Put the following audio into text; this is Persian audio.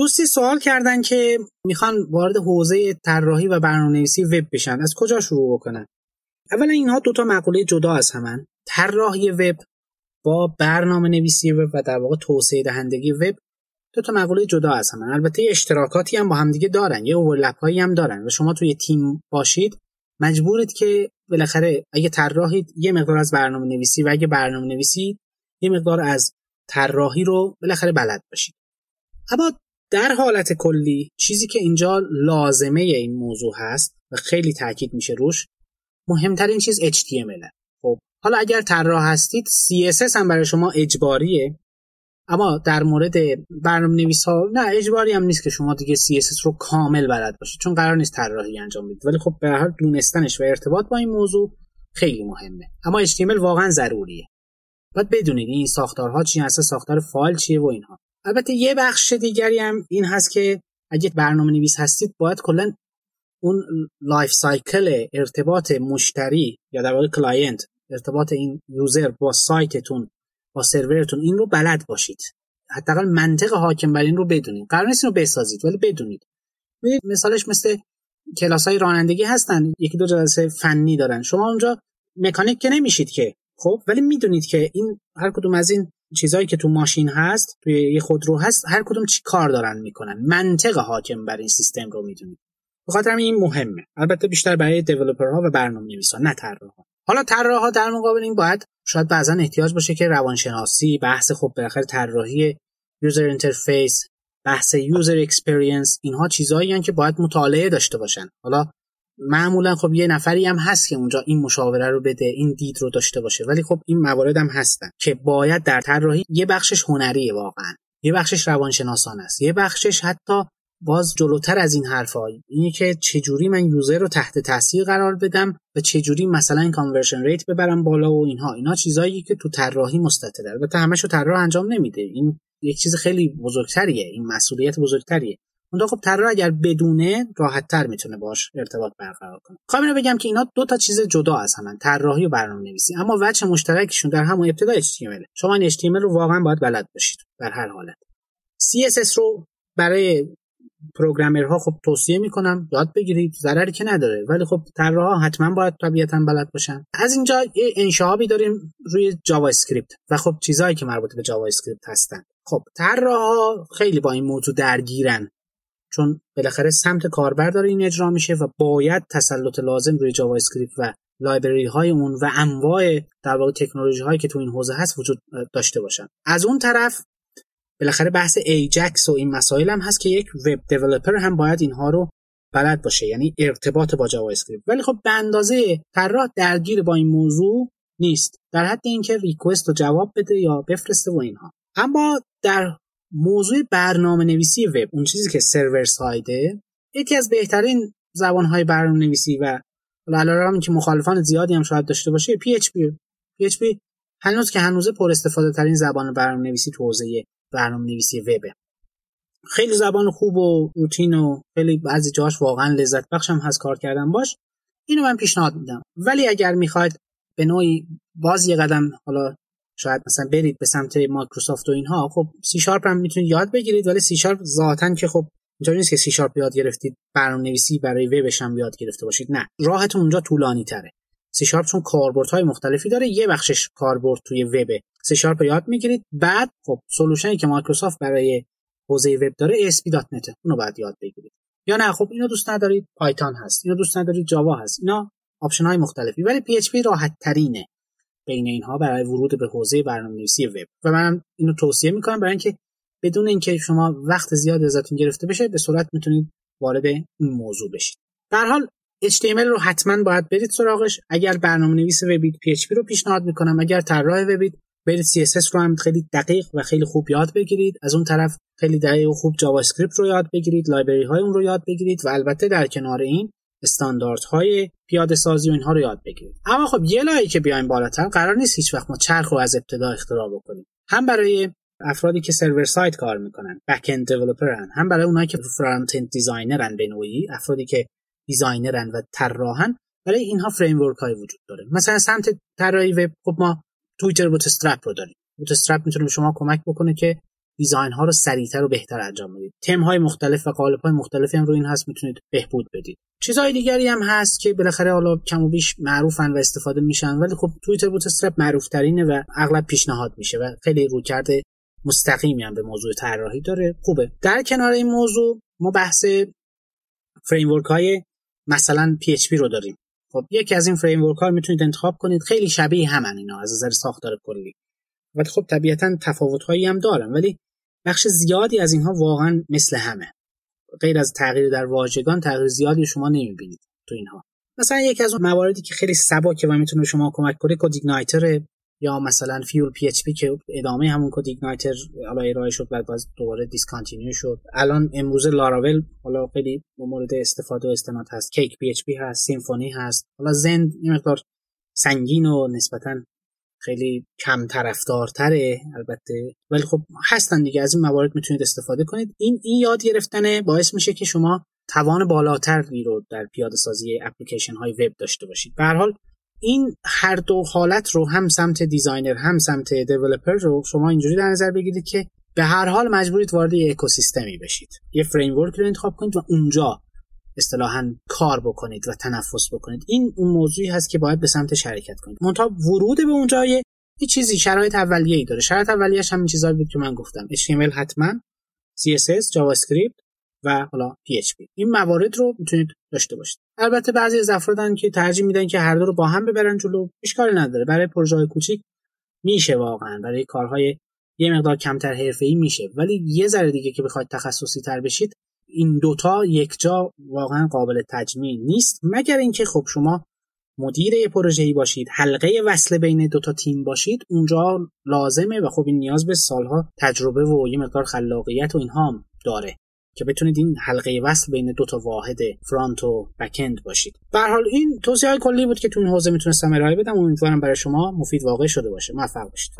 دوستی سوال کردن که می‌خوان وارد حوزه طراحی و برنامه‌نویسی وب بشن. از کجا شروع بکنن؟ اولا اینها دوتا مقوله جدا از همن. طراحی وب با برنامه نویسی وب و در واقع توسعه دهندگی وب دو تا مقوله جدا از همن. البته اشتراکاتی هم با همدیگه دارن یه اورلپ هایی هم دارن و شما توی تیم باشید مجبورید که بالاخره اگه طراحید یه مقدار از برنامه نویسی و اگه برنامه نویسی یه مقدار از طراحی رو بالاخره بلد باشید. اما در حالت کلی چیزی که اینجا لازمه این موضوع هست و خیلی تاکید میشه روش مهمترین چیز HTML خب حالا اگر طراح هستید CSS هم برای شما اجباریه. اما در مورد برنامه نویس ها نه اجباری هم نیست که شما دیگه CSS رو کامل بلد باشید چون قرار نیست طراحی انجام بدید. ولی خب به هر حال دونستنش و ارتباط با این موضوع خیلی مهمه. اما HTML واقعا ضروریه. باید بدونید این ساختارها چی هست ساختار فایل چیه و اینها. البته یه بخش دیگری هم این هست که اگه برنامه نویس هستید باید کلا اون life cycle ارتباط مشتری یا در واقع client ارتباط این user با سایتتون با سرورتون این رو بلد باشید. حداقل منطق حاکم بر این رو بدونید. قرار نیست رو بسازید ولی بدونید. ببینید مثالش مثل کلاس های رانندگی هستن. یکی دو جلسه فنی دارن. شما اونجا مکانیک که نمیشید که خب؟ ولی می‌دونید که این هر کدوم از این چیزهایی که تو ماشین هست توی یه خودرو هست هر کدوم چی کار دارن می‌کنن. منطق حاکم بر این سیستم رو می‌دونید بخاطر این مهمه. البته بیشتر برای developer ها و برنامه‌نویسا نه طراحا. حالا طراحا در مقابل این باید شاید بعضا احتیاج باشه که روانشناسی بحث خب بالاخره طراحی user interface بحث user experience اینها چیزهایی که باید مطالعه داشته باشن. حالا معمولا خب یه نفری هم هست که اونجا این مشاوره رو بده این دید رو داشته باشه. ولی خب این موارد هم هستن که باید در طراحی یه بخشش هنریه واقعا. یه بخشش روانشناسانه است. یه بخشش حتی باز جلوتر از این حرفا اینه که چجوری من user رو تحت تاثیر قرار بدم و چجوری مثلا این conversion rate ببرم بالا و اینها. اینا چیزایی که تو طراحی مستتره. البته همشو طراح انجام نمیده. این یک چیز خیلی بزرگتریه. این مسئولیت بزرگتریه. اون خب طراح اگر بدونه راحت تر می‌تونه باش ارتباط برقرار کنه. خواهم اینو بگم که اینا دو تا چیز جدا از همن طراحی و برنامه نویسی اما وجه مشترکشون در همون ابتدا HTML. شما این HTML رو واقعا باید بلد باشید در هر حالت. CSS رو برای programmer ها خب توصیه می‌کنم یاد بگیرید ضرری که نداره. ولی خب طراحا حتما باید طبیعتا بلد باشن. از اینجا یه انشعابی داریم روی JavaScript و خب چیزهایی که مربوط به JavaScript هستن. خب طراحا خیلی با این موضوع درگیرن. چون بالاخره سمت کاربر داره این اجرا میشه و باید تسلط لازم روی JavaScript و library های اون و انواع در واقع تکنولوژی هایی که تو این حوزه هست وجود داشته باشن. از اون طرف بالاخره بحث ایجکس و این مسائل هم هست که یک web developer هم باید اینها رو بلد باشه یعنی ارتباط با JavaScript ولی خب به اندازه طراح درگیر با این موضوع نیست. در حد اینکه request رو جواب بده یا بفرسته و اینها. اما در موضوع برنامه نویسی وب اون چیزی که سرور سایده یکی از بهترین زبانهای برنامه نویسی و علیرغم که مخالفان زیادی هم شاید داشته باشه PHP PHP هنوز که هنوز پر استفاده ترین زبان برنامه نویسی تو حوزه برنامه نویسی وبه خیلی زبان خوب و روتین و خیلی بعضی جاش واقعا لذت بخشم هست کار کردن باش. اینو من پیشنهاد میدم. ولی اگر می‌خواید به نوعی باز یه قدم حالا شاید مثلا برید به سمت مایکروسافت و اینها خب سی شارپ هم می‌تونید یاد بگیرید ولی سی شارپ ذاتا که خب اینطوری نیست که سی شارپ یاد گرفتید برنامه نویسی برای وبش هم یاد گرفته باشید نه. راهتون اونجا طولانی تره سی شارپ چون کاربردهای مختلفی داره یه بخشش کاربرد توی وب سی شارپ یاد می‌گیرید بعد خب solution ی که مایکروسافت برای حوزه وب داره ASP.NET اونو باید یاد بگیرید. یا نه خب اینو دوست ندارید Python هست. اینو دوست ندارید Java هست. اینا آپشن های مختلفی. ولی PHP راحت ترینه بین اینها برای ورود به حوزه برنامه‌نویسی وب. و من اینو توصیه می‌کنم برای اینکه بدون اینکه شما وقت زیاد ازتون گرفته بشه به صورت می‌تونید وارد این موضوع بشید. در هر حال HTML رو حتما باید برید سراغش. اگر برنامه نویس وبید PHP رو پیشنهاد می‌کنم. اگر طراح وبید برید CSS رو هم خیلی دقیق و خیلی خوب یاد بگیرید. از اون طرف خیلی دقیق و خوب جاوا رو یاد بگیرید. library های اون رو یاد بگیرید. و البته در کنار این استانداردهای پیاده سازی و اینها رو یاد بگیرید اما خب یه لایه که بیایم بالاتر قرار نیست هیچ وقت ما چرخ رو از ابتدا اختراع بکنیم. هم برای افرادی که server side کار می‌کنن back-end developer ن هم برای اونایی که front-end designer ن به نوعی افرادی که designer ن و طراحن برای اینها framework های وجود داره. مثلا سمت طراحی وب خب ما Twitter Bootstrap رو داریم. Bootstrap می‌تونه شما کمک بکنه که design ها رو سریعتر و بهتر انجام بدید. تم های مختلف و قالب های مختلفی هم روی این هست می‌تونید بهبود بدید. چیزهای دیگری هم هست که بالاخره حالا کم و بیش معروفن و استفاده میشن ولی خب توییتر بوت استرپ معروف ترینه و اغلب پیشنهاد میشه و خیلی رویکرد مستقیمی هم به موضوع طراحی داره. خوبه. در کنار این موضوع ما بحث فریم های مثلا PHP رو داریم. خب یکی از این فریم ها می‌تونید انتخاب کنید. خیلی شبیه همن اینا از نظر ساختار کلی. ولی خب طبیعتا تفاوت هایی هم دارن. ولی بخش زیادی از اینها واقعا مثل همه. غیر از تغییر در واژگان تغییر زیادی شما نمی‌بینید تو اینها. مثلا یکی از اون مواردی که خیلی سبکه و می‌تونه شما کمک کنه CodeIgniter یا مثلا FuelPHP که ادامه همون CodeIgniter حالا ارائه شد بعد باز دوباره discontinue شد. الان امروز لاراول حالا خیلی مورد استفاده و استناد هست. CakePHP هست Symfony هست. حالا Zend یه مقدار سنگین و نسبتا خیلی کم طرفدارتره البته. ولی خب هستن دیگه از این موارد می‌تونید استفاده کنید. این این یاد گرفتن باعث میشه که شما توان بالاتری رو در پیاده سازی اپلیکیشن های وب داشته باشید. به هر حال این هر دو حالت رو هم سمت designer هم سمت developer رو شما اینجوری در نظر بگیرید که به هر حال مجبورید وارد یک اکوسیستمی بشید. یه framework رو انتخاب کنید و اونجا اصطلاحا کار بکنید و تنفس بکنید. این اون موضوعی هست که باید به سمت حرکت کنید. منتها ورود به اونجا یه چیزی شرایط اولیه ای داره. شرایط اولیه‌اش هم چیزایی بود که من گفتم. HTML حتما CSS JavaScript و حالا PHP این موارد رو می‌تونید داشته باشید. البته بعضی از افرادن که ترجیح میدن که هر دو رو با هم ببرن جلو اشکالی نداره. برای پروژه های کوچیک میشه واقعا. برای کارهای یه مقدار کمتر حرفه‌ای میشه. ولی یه ذره دیگه که بخواید تخصصی تر بشید این دوتا یک جا واقعا قابل تجمیع نیست. مگر اینکه خب شما مدیر یه پروژه‌ای باشید حلقه وصل بین دوتا تیم باشید اونجا لازمه و خب این نیاز به سالها تجربه و یه مقدار خلاقیت و اینها داره که بتونید این حلقه وصل بین دو تا واحد فرانت و بکند باشید. به حال این توضیح کلی بود که تو این حوزه می‌تونستم ارائه بدم. امیدوارم برای شما مفید واقع شده باشه. موفق باشید.